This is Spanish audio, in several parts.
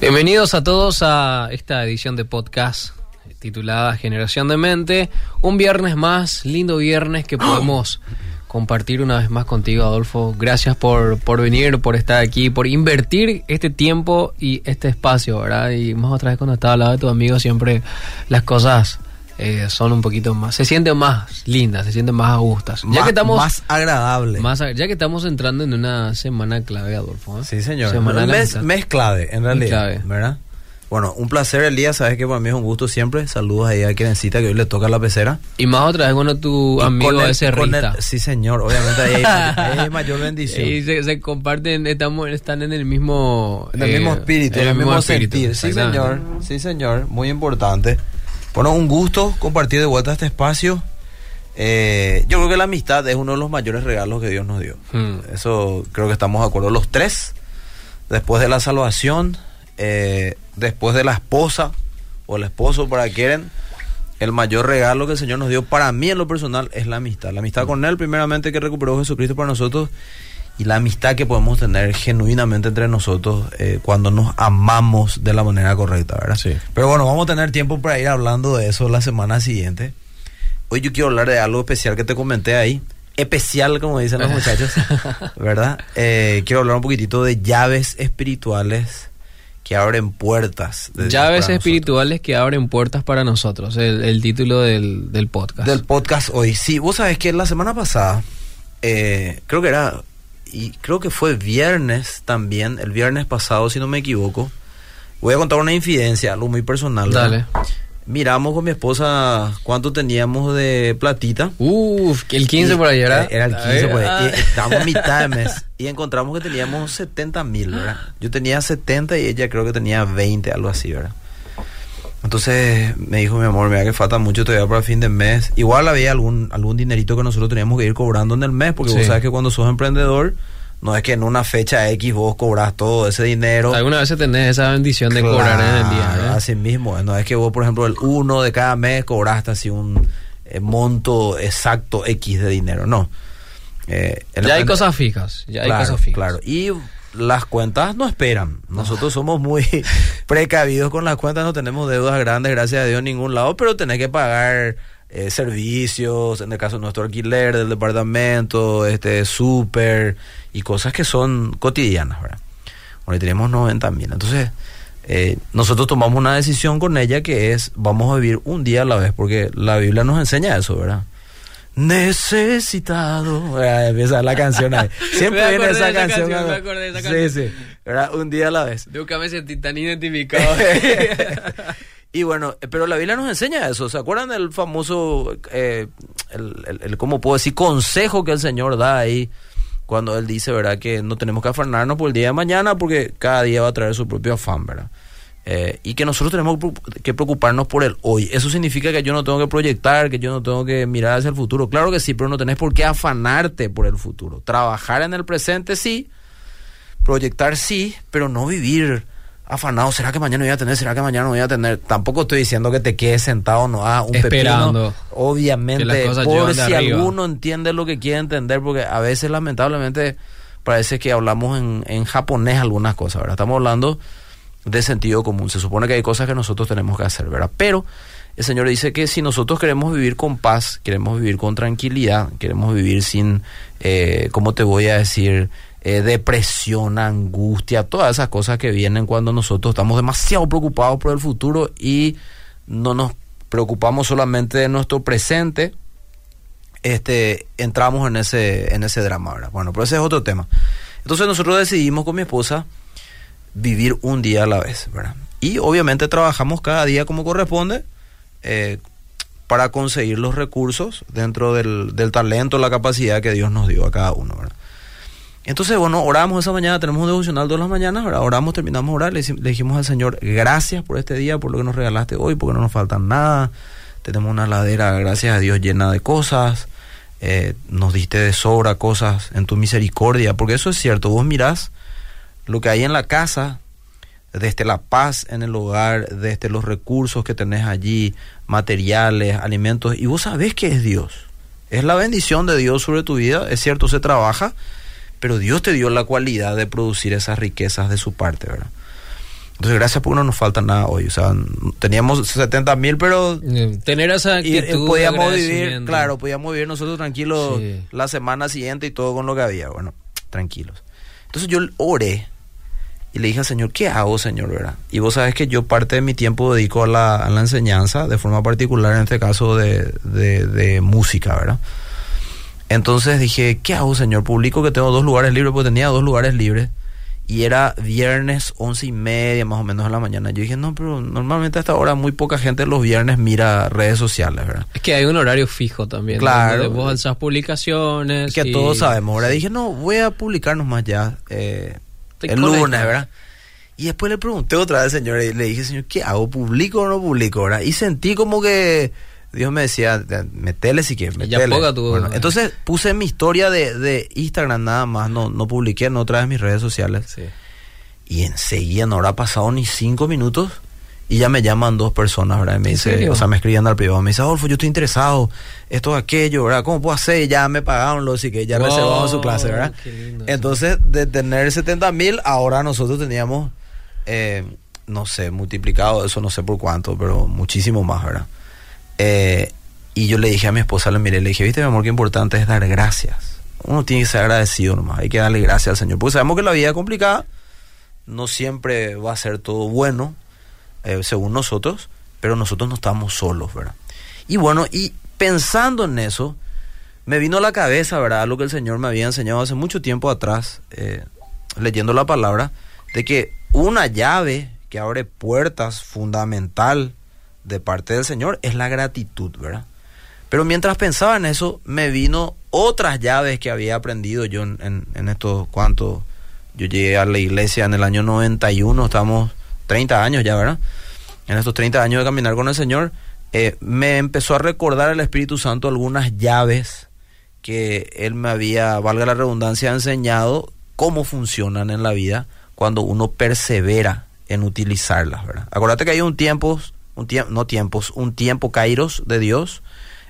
Bienvenidos a todos a esta edición de podcast titulada Generación de Mente. Un viernes más, lindo viernes que podemos compartir una vez más contigo, Adolfo. Gracias por, por venir, por estar aquí, por invertir este tiempo y este espacio, ¿verdad? Y más otra vez cuando estaba al lado de tu amigo, siempre las cosas eh, son un poquito más, se sienten más lindas, se sienten más agustas. Ya que estamos más agradable. Más, ya que estamos entrando en una semana clave, Adolfo. ¿eh? Sí, señor. Semana mes, mes, clave, en realidad. ¿Verdad? Bueno, un placer, Elías. Sabes que para mí es un gusto siempre. Saludos ahí a necesita que hoy le toca la pecera. Y más otra vez, bueno, tu amigo ese Rita. Sí, señor. Obviamente ahí hay, mayor bendición. Y se, comparten, estamos, están en el mismo... En el mismo eh, espíritu, en el, mismo, sentir. Sí, señor. Sí, señor. Muy importante. Bueno, un gusto compartir de vuelta este espacio. Eh, yo creo que la amistad es uno de los mayores regalos que Dios nos dio. Hmm. Eso creo que estamos de acuerdo los tres. Después de la salvación, eh, después de la esposa o el esposo para quien el mayor regalo que el Señor nos dio para mí en lo personal es la amistad. La amistad con Él, primeramente, que recuperó Jesucristo para nosotros y la amistad que podemos tener genuinamente entre nosotros eh, cuando nos amamos de la manera correcta, ¿verdad? Sí. Pero bueno, vamos a tener tiempo para ir hablando de eso la semana siguiente. Hoy yo quiero hablar de algo especial que te comenté ahí. Especial, como dicen los muchachos, ¿verdad? Eh, quiero hablar un poquitito de llaves espirituales que abren puertas. Llaves espirituales que abren puertas para nosotros, el, título del, del, podcast. Del podcast hoy. Sí, vos sabés que la semana pasada, eh, creo que era y creo que fue viernes también, el viernes pasado, si no me equivoco. Voy a contar una infidencia, algo muy personal. Dale. Miramos con mi esposa cuánto teníamos de platita. Uf, el 15 por allá era. Era el 15 por ahí. Estábamos mitad de mes. Y encontramos que teníamos 70 mil, ¿verdad? Yo tenía 70 y ella creo que tenía 20, algo así, ¿verdad? Entonces me dijo mi amor, mira que falta mucho todavía para el fin de mes. Igual había algún, algún dinerito que nosotros teníamos que ir cobrando en el mes, porque vos sabes que cuando sos emprendedor, no es que en una fecha X vos cobras todo ese dinero. Alguna vez tenés esa bendición de cobrar en el día. ¿eh? Así mismo, no es que vos, por ejemplo, el uno de cada mes cobraste así un eh, monto exacto X de dinero, no. Eh, ya hay cosas fijas, ya hay cosas fijas. Claro, y las cuentas no esperan. Nosotros somos muy precavidos con las cuentas, no tenemos deudas grandes, gracias a Dios, en ningún lado, pero tenés que pagar eh, servicios, en el caso de nuestro alquiler del departamento, este súper y cosas que son cotidianas, ¿verdad? Bueno, tenemos 90 mil. Entonces, eh, nosotros tomamos una decisión con ella que es, vamos a vivir un día a la vez, porque la Biblia nos enseña eso, ¿verdad? Necesitado. empieza la canción ahí. Siempre viene esa, canción. me acuerdo de esa canción. Sí, sí. Un día a la vez. Nunca me sentí tan identificado. y bueno, pero la Biblia nos enseña eso. ¿Se acuerdan del famoso, eh, el, el, ¿cómo puedo decir? Consejo que el Señor da ahí cuando Él dice, ¿verdad? Que no tenemos que afanarnos por el día de mañana porque cada día va a traer su propio afán, ¿verdad? Eh, y que nosotros tenemos que preocuparnos por el hoy. Eso significa que yo no tengo que proyectar, que yo no tengo que mirar hacia el futuro. Claro que sí, pero no tenés por qué afanarte por el futuro. Trabajar en el presente sí, proyectar sí, pero no vivir afanado. ¿Será que mañana voy a tener? ¿Será que mañana no voy a tener? Tampoco estoy diciendo que te quedes sentado, no hagas un Esperando Obviamente, por si alguno entiende lo que quiere entender, porque a veces lamentablemente parece que hablamos en, en japonés algunas cosas, ¿verdad? Estamos hablando de sentido común. Se supone que hay cosas que nosotros tenemos que hacer, ¿verdad? Pero el Señor dice que si nosotros queremos vivir con paz, queremos vivir con tranquilidad, queremos vivir sin, eh, ¿cómo te voy a decir? Eh, depresión, angustia, todas esas cosas que vienen cuando nosotros estamos demasiado preocupados por el futuro y no nos preocupamos solamente de nuestro presente, este, entramos en ese, en ese drama, ¿verdad? Bueno, pero ese es otro tema. Entonces nosotros decidimos con mi esposa vivir un día a la vez, ¿verdad? Y obviamente trabajamos cada día como corresponde eh, para conseguir los recursos dentro del, talento, la capacidad que Dios nos dio a cada uno, ¿verdad? Entonces, bueno, oramos esa mañana, tenemos un devocional todas las mañanas, oramos, terminamos de orar, le, dijimos al Señor, gracias por este día, por lo que nos regalaste hoy, porque no nos falta nada, tenemos una ladera, gracias a Dios, llena de cosas, eh, nos diste de sobra cosas en tu misericordia, porque eso es cierto, vos mirás lo que hay en la casa, desde la paz en el hogar, desde los recursos que tenés allí, materiales, alimentos, y vos sabés que es Dios. Es la bendición de Dios sobre tu vida, es cierto, se trabaja, pero Dios te dio la cualidad de producir esas riquezas de su parte, ¿verdad? Entonces, gracias porque no nos falta nada hoy. O sea, teníamos 70 mil, pero... Eh, tener esa actitud y, podíamos vivir, claro, podíamos vivir nosotros tranquilos la semana siguiente y todo con lo que había. Bueno, tranquilos. Entonces yo oré y le dije al Señor, ¿qué hago, Señor? ¿verdad? Y vos sabes que yo parte de mi tiempo dedico a la, a la enseñanza, de forma particular en este caso de, de, de música, ¿verdad? Entonces dije, ¿qué hago, Señor? Publico que tengo dos lugares libres, porque tenía dos lugares libres y era viernes once y media más o menos de la mañana. Yo dije, no, pero normalmente a esta hora muy poca gente los viernes mira redes sociales, ¿verdad? Es que hay un horario fijo también. Claro. Vos alzas publicaciones. Que todos sabemos. Ahora dije, no, voy a publicarnos más ya eh, el lunes, ¿verdad? Y después le pregunté otra vez, señor, y le dije, señor, ¿qué hago? ¿Publico o no publico? ¿verdad? Y sentí como que Dios me decía, metele si quieres, metele. bueno, entonces puse mi historia de, de, Instagram nada más, no, no publiqué, no otra vez mis redes sociales. Sí. Y enseguida no habrá pasado ni cinco minutos y ya me llaman dos personas, ¿verdad? Y me dice, o sea, me escribían al privado, me dice, Adolfo, yo estoy interesado, esto, aquello, ¿verdad? ¿Cómo puedo hacer? Ya me pagaron los y que ya reservamos su clase, ¿verdad? Entonces, de tener 70 mil, ahora nosotros teníamos, eh, no sé, multiplicado eso, no sé por cuánto, pero muchísimo más, ¿verdad? Eh, y yo le dije a mi esposa, le miré, le dije, viste mi amor, qué importante es dar gracias. Uno tiene que ser agradecido nomás, hay que darle gracias al Señor. Porque sabemos que la vida es complicada, no siempre va a ser todo bueno, eh, según nosotros, pero nosotros no estamos solos, ¿verdad? Y bueno, y pensando en eso, me vino a la cabeza, ¿verdad? Lo que el Señor me había enseñado hace mucho tiempo atrás, eh, leyendo la palabra, de que una llave que abre puertas fundamental de parte del Señor es la gratitud, ¿verdad? Pero mientras pensaba en eso, me vino otras llaves que había aprendido yo en, en, estos cuantos. Yo llegué a la iglesia en el año 91, estamos 30 años ya, ¿verdad? En estos 30 años de caminar con el Señor, eh, me empezó a recordar el Espíritu Santo algunas llaves que Él me había, valga la redundancia, enseñado cómo funcionan en la vida cuando uno persevera en utilizarlas, ¿verdad? Acuérdate que hay un tiempo un tiempo, no tiempos, un tiempo kairos de Dios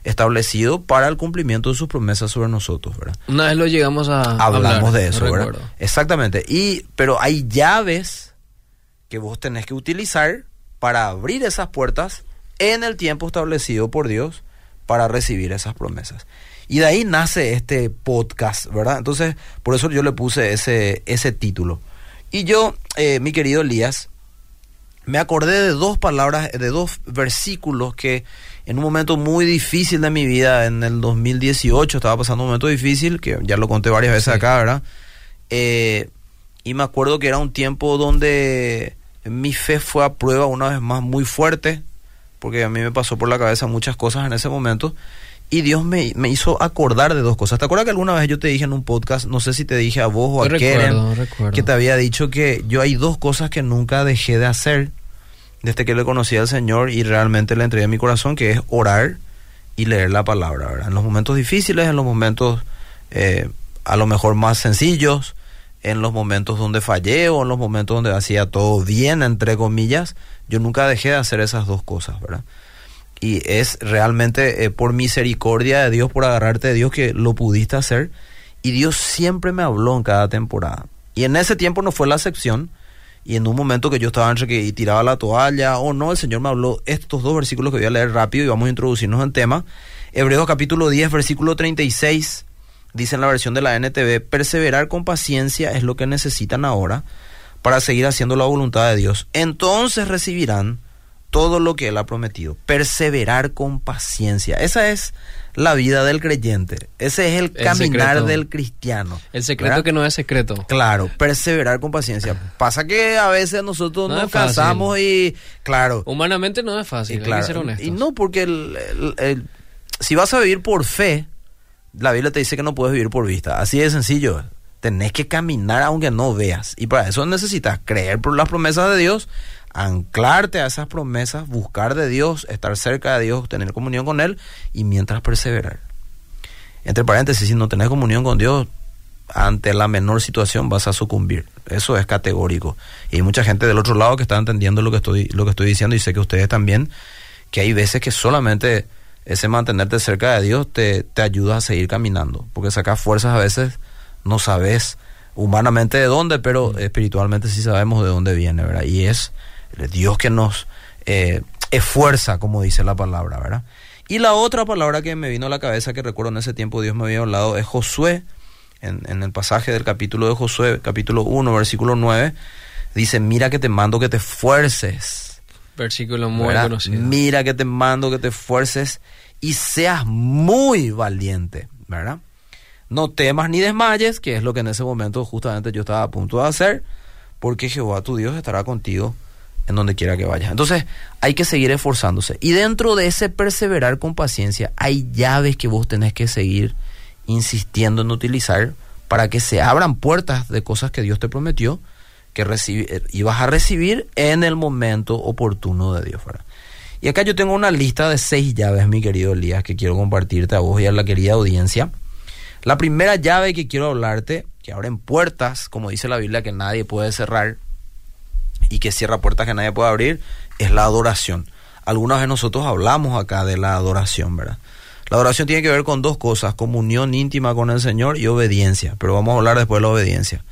establecido para el cumplimiento de sus promesas sobre nosotros, ¿verdad? Una vez lo llegamos a hablamos de eso, ¿verdad? Exactamente. Y pero hay llaves que vos tenés que utilizar para abrir esas puertas en el tiempo establecido por Dios para recibir esas promesas. Y de ahí nace este podcast, ¿verdad? Entonces, por eso yo le puse ese, ese título. Y yo, eh, mi querido Elías, me acordé de dos palabras, de dos versículos que en un momento muy difícil de mi vida, en el 2018, estaba pasando un momento difícil, que ya lo conté varias veces acá, ¿verdad? Eh, y me acuerdo que era un tiempo donde mi fe fue a prueba una vez más muy fuerte, porque a mí me pasó por la cabeza muchas cosas en ese momento. Y Dios me, hizo acordar de dos cosas. ¿Te acuerdas que alguna vez yo te dije en un podcast, no sé si te dije a vos o a Keren, que te había dicho que yo hay dos cosas que nunca dejé de hacer desde que le conocí al Señor y realmente le entregué mi corazón, que es orar y leer la palabra, ¿verdad? En los momentos difíciles, en los momentos eh, a lo mejor más sencillos, en los momentos donde fallé o en los momentos donde hacía todo bien, entre comillas, yo nunca dejé de hacer esas dos cosas, ¿verdad? y es realmente eh, por misericordia de Dios, por agarrarte de Dios que lo pudiste hacer. Y Dios siempre me habló en cada temporada. Y en ese tiempo no fue la excepción. Y en un momento que yo estaba entre que tiraba la toalla o no, el Señor me habló estos dos versículos que voy a leer rápido y vamos a introducirnos en tema. Hebreos capítulo 10, versículo 36, dice en la versión de la NTV, perseverar con paciencia es lo que necesitan ahora para seguir haciendo la voluntad de Dios. Entonces recibirán todo lo que Él ha prometido. Perseverar con paciencia. Esa es la vida del creyente. Ese es el, caminar del cristiano. El secreto que no es secreto. Claro, perseverar con paciencia. Pasa que a veces nosotros nos cansamos y, claro. Humanamente no es fácil, hay que ser honestos. Y no, porque el, si vas a vivir por fe, la Biblia te dice que no puedes vivir por vista. Así de sencillo. Tenés que caminar aunque no veas. Y para eso necesitas creer por las promesas de Dios anclarte a esas promesas, buscar de Dios, estar cerca de Dios, tener comunión con Él y mientras perseverar. Entre paréntesis, si no tenés comunión con Dios, ante la menor situación vas a sucumbir. Eso es categórico. Y hay mucha gente del otro lado que está entendiendo lo que estoy, lo que estoy diciendo y sé que ustedes también, que hay veces que solamente ese mantenerte cerca de Dios te, te ayuda a seguir caminando. Porque sacas fuerzas a veces, no sabes humanamente de dónde, pero mm. espiritualmente sí sabemos de dónde viene, ¿verdad? Y es Dios que nos eh, esfuerza, como dice la palabra, ¿verdad? Y la otra palabra que me vino a la cabeza, que recuerdo en ese tiempo Dios me había hablado, es Josué, en, en el pasaje del capítulo de Josué, capítulo 1, versículo 9, dice, mira que te mando que te esfuerces. Versículo muy conocido. Mira que te mando que te esfuerces y seas muy valiente, ¿verdad? No temas ni desmayes, que es lo que en ese momento justamente yo estaba a punto de hacer, porque Jehová tu Dios estará contigo en donde quiera que vayas. Entonces hay que seguir esforzándose. Y dentro de ese perseverar con paciencia hay llaves que vos tenés que seguir insistiendo en utilizar para que se abran puertas de cosas que Dios te prometió que recibir, ibas a recibir en el momento oportuno de Dios. Y acá yo tengo una lista de seis llaves, mi querido Elías, que quiero compartirte a vos y a la querida audiencia. La primera llave que quiero hablarte, que abren puertas, como dice la Biblia, que nadie puede cerrar y que cierra puertas que nadie puede abrir, es la adoración. Algunas vez nosotros hablamos acá de la adoración, ¿verdad? La adoración tiene que ver con dos cosas, comunión íntima con el Señor y obediencia, pero vamos a hablar después de la obediencia.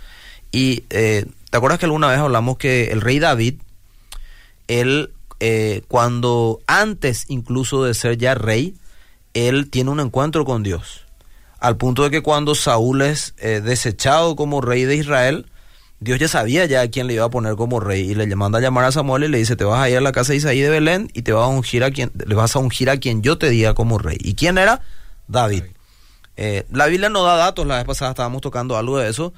Y eh, te acuerdas que alguna vez hablamos que el rey David, él eh, cuando antes incluso de ser ya rey, él tiene un encuentro con Dios al punto de que cuando Saúl es eh, desechado como rey de Israel, Dios ya sabía ya a quién le iba a poner como rey y le manda a llamar a Samuel y le dice, te vas a ir a la casa de Isaí de Belén y te vas a ungir a quien, le vas a ungir a quien yo te diga como rey. ¿Y quién era? David. Eh, la Biblia no da datos, la vez pasada estábamos tocando algo de eso,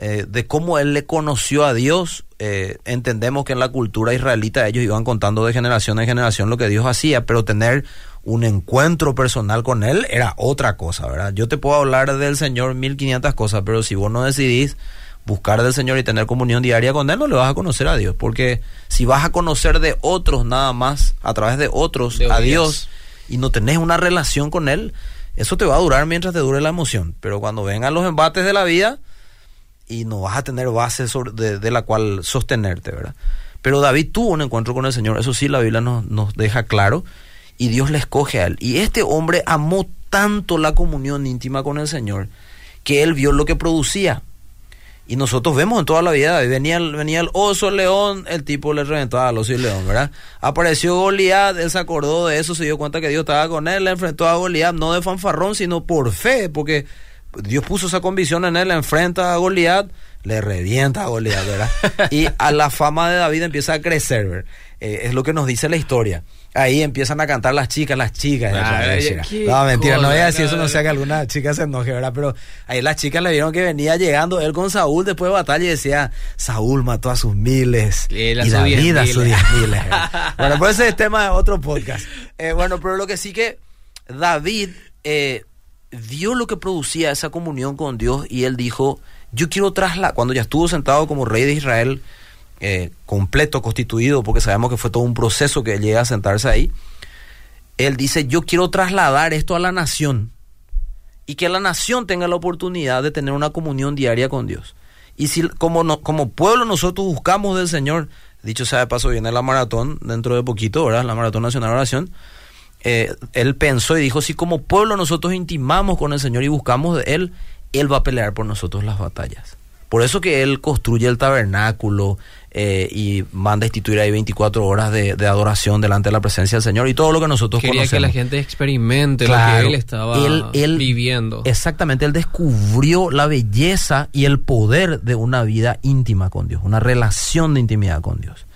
eh, de cómo él le conoció a Dios. entendemos que en la cultura israelita ellos iban contando de generación en generación lo que Dios hacía, pero tener un encuentro personal con Él era otra cosa, ¿verdad? Yo te puedo hablar del Señor 1500 cosas, pero si vos no decidís buscar del Señor y tener comunión diaria con Él, no le vas a conocer a Dios, porque si vas a conocer de otros nada más, a través de otros, a Dios, y no tenés una relación con Él, eso te va a durar mientras te dure la emoción, pero cuando vengan los embates de la vida, y no vas a tener base de, la cual sostenerte, ¿verdad? Pero David tuvo un encuentro con el Señor, eso sí la Biblia nos, nos deja claro, y Dios le escoge a él. Y este hombre amó tanto la comunión íntima con el Señor que él vio lo que producía. Y nosotros vemos en toda la vida, venía, venía el oso, el león, el tipo le reventaba al oso y el león, ¿verdad? Apareció Goliat, él se acordó de eso, se dio cuenta que Dios estaba con él, le enfrentó a Goliat, no de fanfarrón, sino por fe, porque Dios puso esa convicción en él, le enfrenta a Goliat, le revienta a Goliat, ¿verdad? y a la fama de David empieza a crecer, eh, es lo que nos dice la historia ahí empiezan a cantar las chicas, las chicas. no, mentira, no voy a decir eso, no sea que alguna chica se enoje, ¿verdad? Pero ahí las chicas le vieron que venía llegando él con Saúl después de batalla y decía, Saúl mató a sus miles y, la vida a sus diez miles. bueno, pues ese es tema de otro podcast. Eh, bueno, pero lo que sí que David eh, vio lo que producía esa comunión con Dios y él dijo, yo quiero trasladar, cuando ya estuvo sentado como rey de Israel, eh, completo, constituido, porque sabemos que fue todo un proceso que llega a sentarse ahí, él dice, yo quiero trasladar esto a la nación y que la nación tenga la oportunidad de tener una comunión diaria con Dios. Y si como, no, como pueblo nosotros buscamos del Señor, dicho sea de paso, viene la maratón dentro de poquito, ¿verdad? La maratón nacional de oración. Eh, él pensó y dijo, si como pueblo nosotros intimamos con el Señor y buscamos de Él, Él va a pelear por nosotros las batallas. Por eso que Él construye el tabernáculo, eh, y manda a instituir ahí 24 horas de, adoración delante de la presencia del Señor y todo lo que nosotros Quería que la gente experimente lo que él estaba viviendo. Exactamente, él descubrió la belleza y el poder de una vida íntima con Dios, una relación de intimidad con Dios.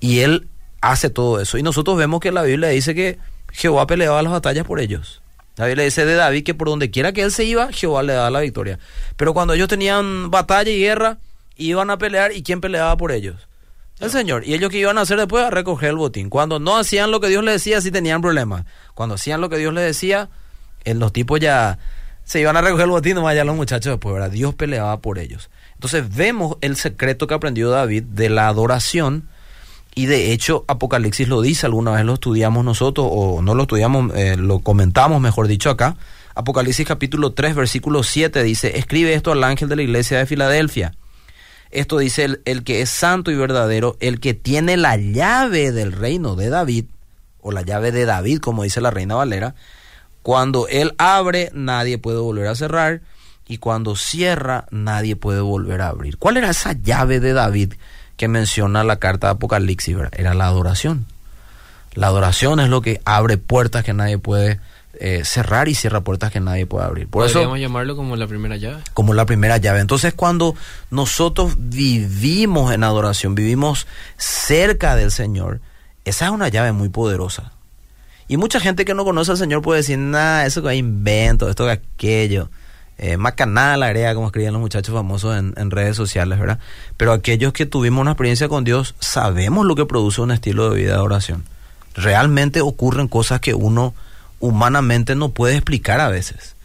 Y él hace todo eso. Y nosotros vemos que la Biblia dice que Jehová peleaba las batallas por ellos. La Biblia dice de David que por donde quiera que él se iba, Jehová le daba la victoria. Pero cuando ellos tenían batalla y guerra, iban a pelear y quién peleaba por ellos. El Señor. Y ellos que iban a hacer después a recoger el botín. Cuando no hacían lo que Dios les decía, sí tenían problemas. Cuando hacían lo que Dios les decía, en los tipos ya se iban a recoger el botín, nomás ya los muchachos después, ¿verdad? Dios peleaba por ellos. Entonces vemos el secreto que aprendió David de la adoración. Y de hecho, Apocalipsis lo dice, alguna vez lo estudiamos nosotros, o no lo estudiamos, eh, lo comentamos, mejor dicho, acá. Apocalipsis capítulo 3, versículo 7 dice, escribe esto al ángel de la iglesia de Filadelfia esto dice el, el, que es santo y verdadero, el que tiene la llave del reino de David, o la llave de David, como dice la reina Valera, cuando él abre, nadie puede volver a cerrar, y cuando cierra nadie puede volver a abrir. ¿Cuál era esa llave de David que menciona la carta de Apocalipsis? Era la adoración. La adoración es lo que abre puertas que nadie puede eh, cerrar y cierra puertas que nadie puede abrir. Por Podríamos llamarlo como la primera llave. Como la primera llave. Entonces cuando nosotros vivimos en adoración, vivimos cerca del Señor, esa es una llave muy poderosa. Y mucha gente que no conoce al Señor puede decir, nada, eso que invento, esto que aquello eh, la agrega, como escribían los muchachos famosos en, redes sociales, ¿verdad? Pero aquellos que tuvimos una experiencia con Dios, sabemos lo que produce un estilo de vida de oración. Realmente ocurren cosas que uno humanamente no puede explicar a veces,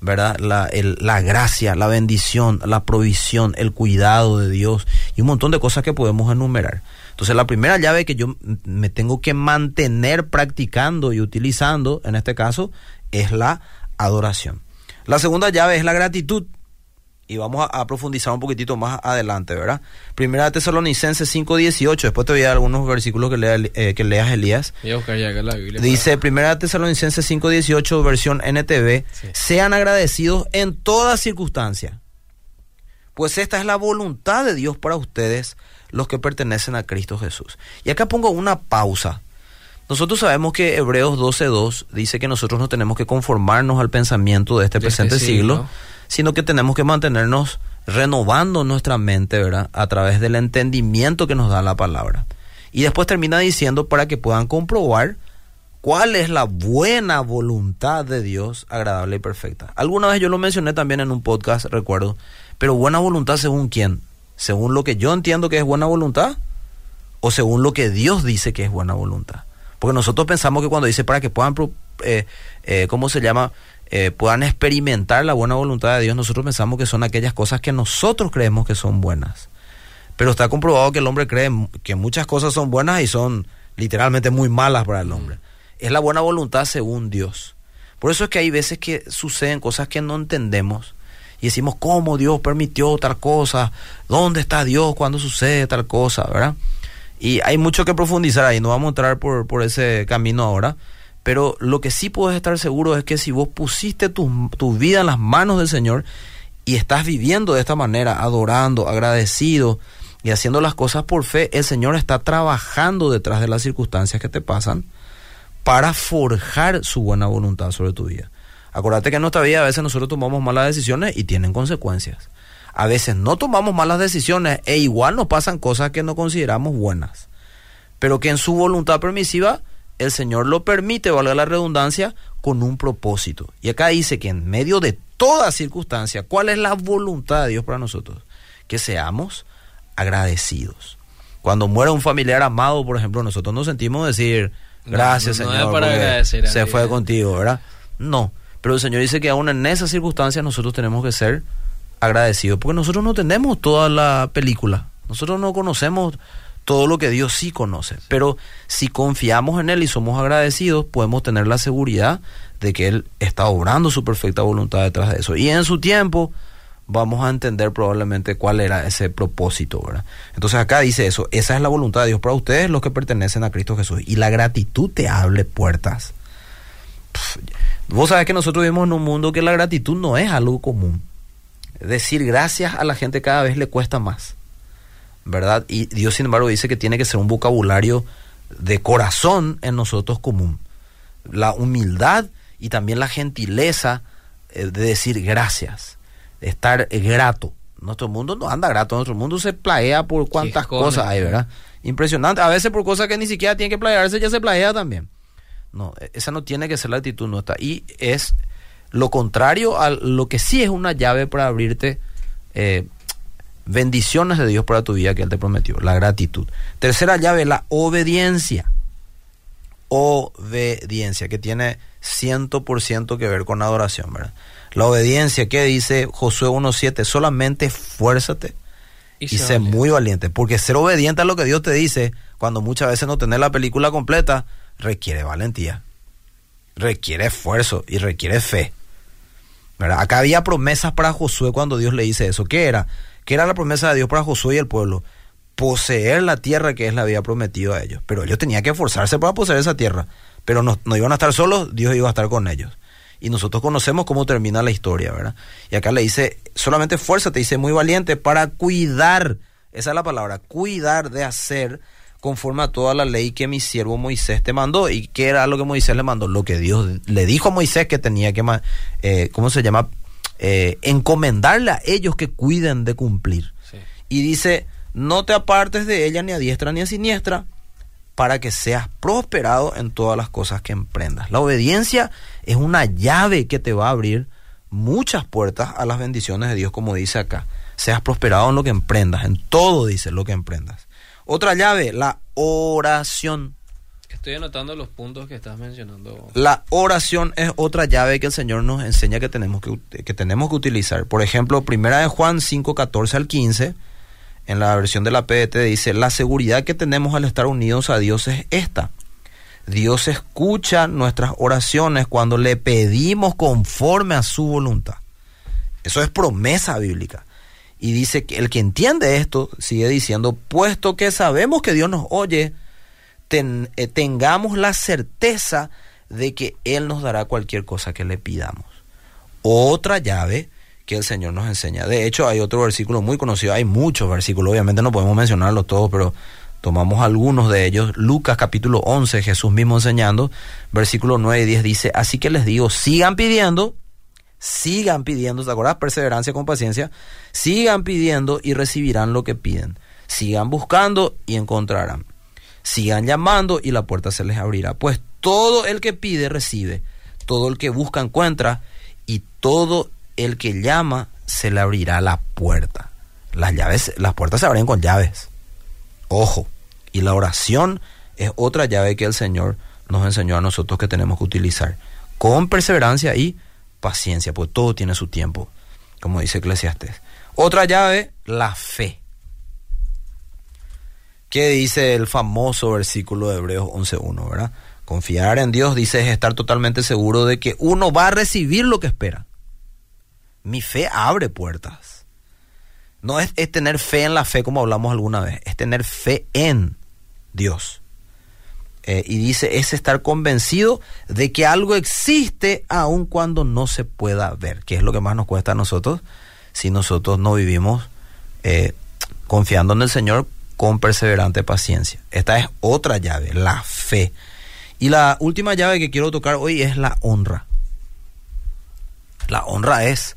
¿verdad? La, la gracia, la bendición, la provisión, el cuidado de Dios y un montón de cosas que podemos enumerar. Entonces la primera llave que yo me tengo que mantener practicando y utilizando, en este caso, es la adoración. La segunda llave es la gratitud. Y vamos a, profundizar un poquitito más adelante, ¿verdad? Primera Tesalonicenses 5.18. Después te voy a dar algunos versículos que, lea, eh, que leas, Elías. Voy a buscar ya la Biblia. Dice Primera Tesalonicenses 5.18, versión NTV. Sean agradecidos en toda circunstancia. Pues esta es la voluntad de Dios para ustedes, los que pertenecen a Cristo Jesús. Y acá pongo una pausa nosotros sabemos que Hebreos 12.2 dice que nosotros no tenemos que conformarnos al pensamiento de este, este presente siglo, sino que tenemos que mantenernos renovando nuestra mente, ¿verdad? A través del entendimiento que nos da la palabra. Y después termina diciendo para que puedan comprobar cuál es la buena voluntad de Dios, agradable y perfecta. Alguna vez yo lo mencioné también en un podcast, recuerdo, pero buena voluntad según quién? ¿Según lo que yo entiendo que es buena voluntad? ¿O según lo que Dios dice que es buena voluntad? Porque nosotros pensamos que cuando dice para que puedan, eh, eh, ¿cómo se llama? Eh, puedan experimentar la buena voluntad de Dios, nosotros pensamos que son aquellas cosas que nosotros creemos que son buenas. Pero está comprobado que el hombre cree que muchas cosas son buenas y son literalmente muy malas para el hombre. Es la buena voluntad según Dios. Por eso es que hay veces que suceden cosas que no entendemos y decimos, ¿cómo Dios permitió tal cosa? ¿Dónde está Dios cuando sucede tal cosa? ¿Verdad? Y hay mucho que profundizar ahí, no vamos a entrar por, por ese camino ahora. Pero lo que sí puedes estar seguro es que si vos pusiste tu, tu vida en las manos del Señor y estás viviendo de esta manera, adorando, agradecido y haciendo las cosas por fe, el Señor está trabajando detrás de las circunstancias que te pasan para forjar su buena voluntad sobre tu vida. Acuérdate que en nuestra vida a veces nosotros tomamos malas decisiones y tienen consecuencias a veces no tomamos malas decisiones e igual nos pasan cosas que no consideramos buenas. Pero que en su voluntad permisiva el Señor lo permite, valga la redundancia, con un propósito. Y acá dice que en medio de toda circunstancia, ¿cuál es la voluntad de Dios para nosotros? Que seamos agradecidos. Cuando muere un familiar amado, por ejemplo, nosotros nos sentimos decir, gracias Señor, para se fue contigo, ¿verdad? No, pero el Señor dice que aún en esas circunstancias nosotros tenemos que ser agradecido, porque nosotros no tenemos toda la película, nosotros no conocemos todo lo que Dios sí conoce, pero si confiamos en Él y somos agradecidos, podemos tener la seguridad de que Él está obrando su perfecta voluntad detrás de eso. Y en su tiempo vamos a entender probablemente cuál era ese propósito, ¿verdad? Entonces acá dice eso, esa es la voluntad de Dios para ustedes, los que pertenecen a Cristo Jesús. Y la gratitud te abre puertas. vos sabés que nosotros vivimos en un mundo que la gratitud no es algo común decir gracias a la gente cada vez le cuesta más, ¿verdad? Y Dios, sin embargo, dice que tiene que ser un vocabulario de corazón en nosotros común. La humildad y también la gentileza eh, de decir gracias, de estar grato. Nuestro mundo no anda grato, nuestro mundo se plaea por cuántas cosas hay, ¿verdad? Impresionante. A veces por cosas que ni siquiera tiene que planearse ya se plaea también. No, e-, esa no tiene que ser la actitud nuestra. Y es lo contrario a lo que sí es una llave para abrirte eh, bendiciones de Dios para tu vida que Él te prometió, la gratitud. Tercera llave, la obediencia. Obediencia, que tiene 100% que ver con adoración, ¿verdad? La obediencia, que dice Josué 1.7? Solamente esfuérzate y, sé muy valiente. Porque ser obediente a lo que Dios te dice, cuando muchas veces no tener la película completa, requiere valentía, requiere esfuerzo y requiere fe. Acá había promesas para Josué cuando Dios le dice eso. ¿Qué era? ¿Qué era la promesa de Dios para Josué y el pueblo? Poseer la tierra que él le había prometido a ellos. Pero ellos tenían que esforzarse para poseer esa tierra. Pero no, no iban a estar solos, Dios iba a estar con ellos. Y nosotros conocemos cómo termina la historia, ¿verdad? Y acá le dice, solamente fuerza, te dice muy valiente para cuidar, esa es la palabra, cuidar de hacer conforme a toda la ley que mi siervo Moisés te mandó. ¿Y qué era lo que Moisés le mandó? Lo que Dios le dijo a Moisés que tenía que, eh, ¿cómo se llama? Eh, encomendarle a ellos que cuiden de cumplir. Y dice, no te apartes de ella ni a diestra ni a siniestra, para que seas prosperado en todas las cosas que emprendas. La obediencia es una llave que te va a abrir muchas puertas a las bendiciones de Dios, como dice acá. Seas prosperado en lo que emprendas, en todo dice lo que emprendas. Otra llave, la oración. Estoy anotando los puntos que estás mencionando. La oración es otra llave que el Señor nos enseña que tenemos que, que, tenemos que utilizar. Por ejemplo, primera de Juan 5, 14 al 15, en la versión de la PDT dice, la seguridad que tenemos al estar unidos a Dios es esta. Dios escucha nuestras oraciones cuando le pedimos conforme a su voluntad. Eso es promesa bíblica. Y dice que el que entiende esto, sigue diciendo, puesto que sabemos que Dios nos oye, eh, tengamos la certeza de que Él nos dará cualquier cosa que le pidamos. Otra llave que el Señor nos enseña. De hecho, hay otro versículo muy conocido, hay muchos versículos, obviamente no podemos mencionarlos todos, pero tomamos algunos de ellos. Lucas capítulo 11, Jesús mismo enseñando, versículo 9 y 10 dice, así que les digo, sigan pidiendo sigan pidiendo, ¿te acuerdas? Perseverancia con paciencia, sigan pidiendo y recibirán lo que piden. Sigan buscando y encontrarán. Sigan llamando y la puerta se les abrirá. Pues todo el que pide recibe, todo el que busca encuentra y todo el que llama se le abrirá la puerta. Las llaves, las puertas se abren con llaves. Ojo. Y la oración es otra llave que el Señor nos enseñó a nosotros que tenemos que utilizar. Con perseverancia y paciencia, pues todo tiene su tiempo, como dice Eclesiastes. Otra llave, la fe. ¿Qué dice el famoso versículo de Hebreos 11.1, verdad? Confiar en Dios, dice, es estar totalmente seguro de que uno va a recibir lo que espera. Mi fe abre puertas. No es, es tener fe en la fe como hablamos alguna vez, es tener fe en Dios. Eh, y dice, es estar convencido de que algo existe aun cuando no se pueda ver, que es lo que más nos cuesta a nosotros si nosotros no vivimos eh, confiando en el Señor con perseverante paciencia. Esta es otra llave, la fe. Y la última llave que quiero tocar hoy es la honra. La honra es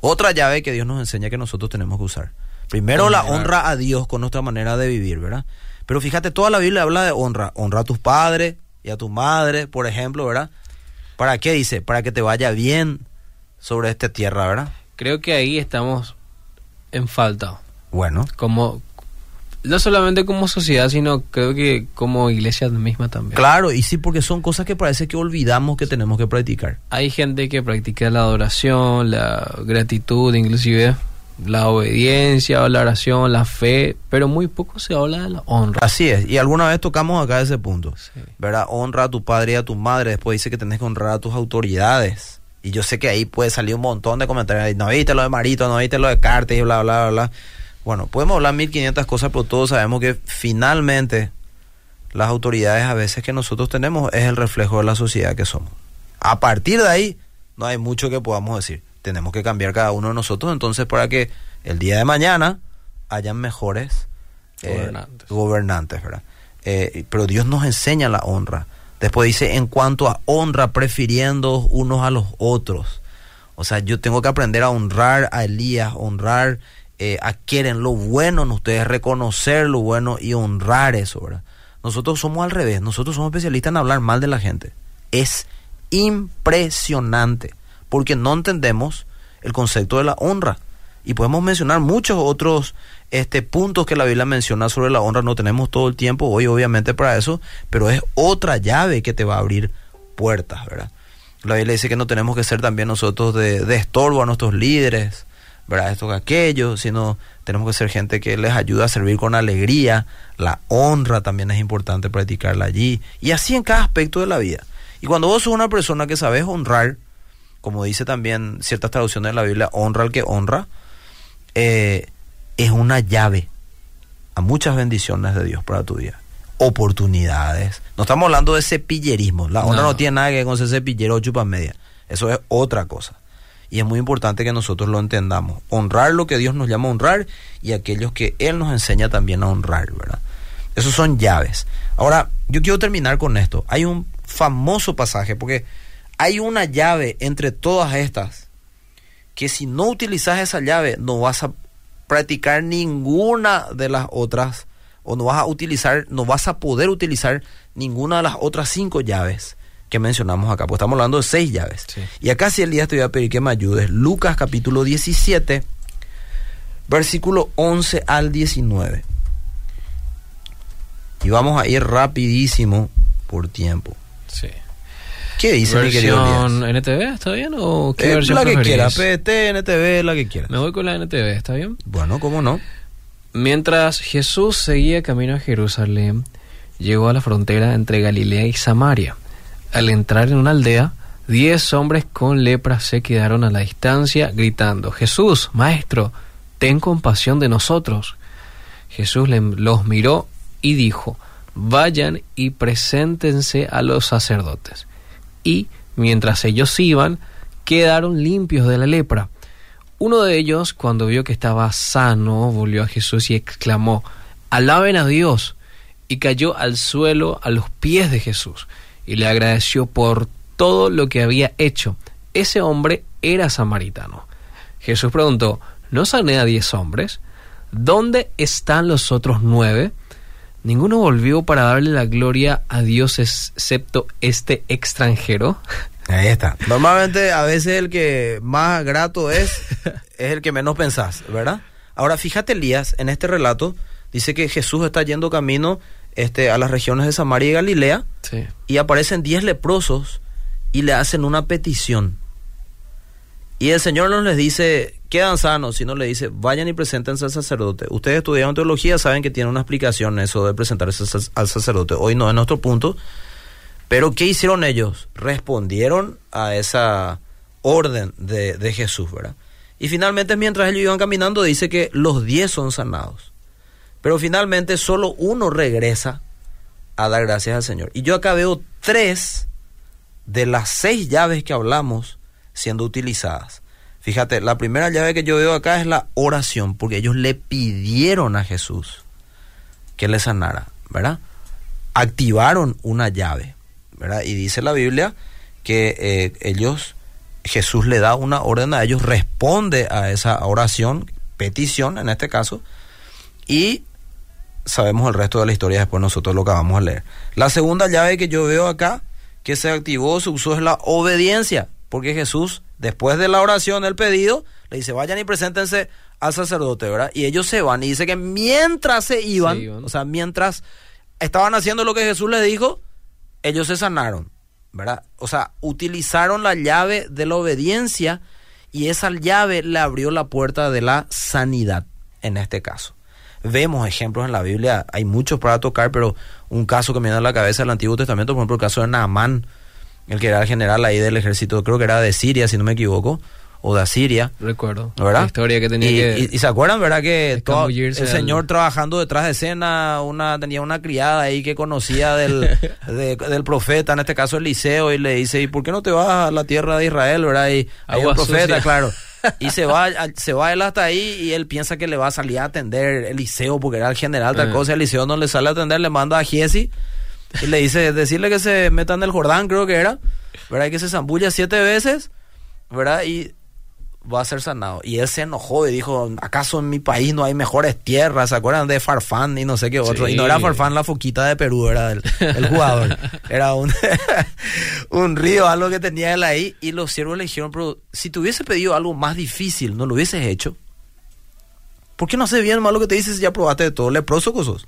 otra llave que Dios nos enseña que nosotros tenemos que usar. Primero la honra a Dios con nuestra manera de vivir, ¿verdad? Pero fíjate, toda la Biblia habla de honra. Honra a tus padres y a tu madre, por ejemplo, ¿verdad? ¿Para qué dice? Para que te vaya bien sobre esta tierra, ¿verdad? Creo que ahí estamos en falta. Bueno. Como, no solamente como sociedad, sino creo que como iglesia misma también. Claro, y sí, porque son cosas que parece que olvidamos que tenemos que practicar. Hay gente que practica la adoración, la gratitud, inclusive la obediencia, la oración, la fe, pero muy poco se habla de la honra. Así es, y alguna vez tocamos acá ese punto, ¿verdad? Honra a tu padre y a tu madre, después dice que tenés que honrar a tus autoridades. Y yo sé que ahí puede salir un montón de comentarios, no viste lo de Marito, no viste lo de Cartes y bla, bla, bla, bla. Bueno, podemos hablar 1500 cosas, pero todos sabemos que finalmente las autoridades a veces que nosotros tenemos es el reflejo de la sociedad que somos. A partir de ahí, no hay mucho que podamos decir tenemos que cambiar cada uno de nosotros entonces para que el día de mañana hayan mejores eh, gobernantes. ¿verdad? Eh, pero Dios nos enseña la honra. Después dice, en cuanto a honra, prefiriendo unos a los otros. O sea, yo tengo que aprender a honrar a Elías, honrar eh, a Quieren lo bueno en ustedes, reconocer lo bueno y honrar eso, ¿verdad? Nosotros somos al revés, nosotros somos especialistas en hablar mal de la gente. Es impresionante porque no entendemos el concepto de la honra. Y podemos mencionar muchos otros este, puntos que la Biblia menciona sobre la honra. No tenemos todo el tiempo hoy, obviamente, para eso, pero es otra llave que te va a abrir puertas, ¿verdad? La Biblia dice que no tenemos que ser también nosotros de, de estorbo a nuestros líderes, ¿verdad? Esto que aquello, sino tenemos que ser gente que les ayuda a servir con alegría. La honra también es importante practicarla allí. Y así en cada aspecto de la vida. Y cuando vos sos una persona que sabes honrar, como dice también ciertas traducciones de la Biblia, honra al que honra, eh, es una llave a muchas bendiciones de Dios para tu vida. Oportunidades. No estamos hablando de cepillerismo. La honra no, tiene nada que ver con ese cepillero chupa media. Eso es otra cosa. Y es muy importante que nosotros lo entendamos. Honrar lo que Dios nos llama a honrar y aquellos que Él nos enseña también a honrar, ¿verdad? Esos son llaves. Ahora, yo quiero terminar con esto. Hay un famoso pasaje, porque hay una llave entre todas estas, que si no utilizas esa llave, no vas a practicar ninguna de las otras, o no vas a utilizar, no vas a poder utilizar ninguna de las otras cinco llaves que mencionamos acá, pues estamos hablando de seis llaves. Y acá si el día te voy a pedir que me ayudes. Lucas capítulo 17, versículo 11 al 19. Y vamos a ir rapidísimo por tiempo. Sí. ¿Qué dice mi querido NTV está bien o qué eh, versión La que quiera, PT, NTV, la que quiera. Me voy con la NTV, ¿está bien? Bueno, ¿cómo no? Mientras Jesús seguía camino a Jerusalén, llegó a la frontera entre Galilea y Samaria. Al entrar en una aldea, diez hombres con lepra se quedaron a la distancia gritando, Jesús, Maestro, ten compasión de nosotros. Jesús los miró y dijo, vayan y preséntense a los sacerdotes. Y mientras ellos iban, quedaron limpios de la lepra. Uno de ellos, cuando vio que estaba sano, volvió a Jesús y exclamó, alaben a Dios, y cayó al suelo a los pies de Jesús, y le agradeció por todo lo que había hecho. Ese hombre era samaritano. Jesús preguntó, ¿no sané a diez hombres? ¿Dónde están los otros nueve? Ninguno volvió para darle la gloria a Dios excepto este extranjero. Ahí está. Normalmente a veces el que más grato es es el que menos pensás, ¿verdad? Ahora fíjate Elías, en este relato dice que Jesús está yendo camino este, a las regiones de Samaria y Galilea y aparecen diez leprosos y le hacen una petición. Y el Señor no les dice, quedan sanos, sino le dice, vayan y preséntense al sacerdote. Ustedes estudiaron teología, saben que tiene una explicación eso de presentarse al sacerdote. Hoy no es nuestro punto. Pero ¿qué hicieron ellos? Respondieron a esa orden de, de Jesús, ¿verdad? Y finalmente, mientras ellos iban caminando, dice que los diez son sanados. Pero finalmente solo uno regresa a dar gracias al Señor. Y yo acá veo tres de las seis llaves que hablamos siendo utilizadas. Fíjate, la primera llave que yo veo acá es la oración, porque ellos le pidieron a Jesús que le sanara, ¿verdad? Activaron una llave, ¿verdad? Y dice la Biblia que eh, ellos, Jesús le da una orden a ellos, responde a esa oración, petición en este caso, y sabemos el resto de la historia después nosotros lo acabamos de leer. La segunda llave que yo veo acá que se activó, se usó es la obediencia, porque Jesús, después de la oración, el pedido, le dice, vayan y preséntense al sacerdote, ¿verdad? Y ellos se van y dice que mientras se iban, o sea, mientras estaban haciendo lo que Jesús les dijo, ellos se sanaron, ¿verdad? O sea, utilizaron la llave de la obediencia y esa llave le abrió la puerta de la sanidad, en este caso. Vemos ejemplos en la Biblia, hay muchos para tocar, pero un caso que me da a la cabeza del Antiguo Testamento, por ejemplo, el caso de Naamán, el que era el general ahí del ejército, creo que era de Siria, si no me equivoco, o de Asiria. Recuerdo. ¿verdad? La historia que tenía y, que. Y, se acuerdan, ¿verdad? Que todo, el señor trabajando detrás de escena, una, tenía una criada ahí que conocía del, del profeta, en este caso Eliseo, y le dice: ¿y por qué no te vas a la tierra de Israel, ¿verdad? Y hay un profeta, claro. y se va, se va él hasta ahí y él piensa que le va a salir a atender Eliseo porque era el general, tal eh. cosa. Eliseo no le sale a atender, le manda a Giesi y le dice, decirle que se meta en el Jordán, creo que era, ¿verdad? Y que se zambulla siete veces, ¿verdad? Y va a ser sanado. Y él se enojó y dijo, ¿acaso en mi país no hay mejores tierras? ¿Se acuerdan de Farfán y no sé qué otro? Y no era Farfán la foquita de Perú, era el, jugador. era un, un río, algo que tenía él ahí. Y los siervos le dijeron, pero si te hubiese pedido algo más difícil, ¿no lo hubieses hecho? ¿Por qué no hace bien más lo que te dices ya probaste de todo? Leproso cosas.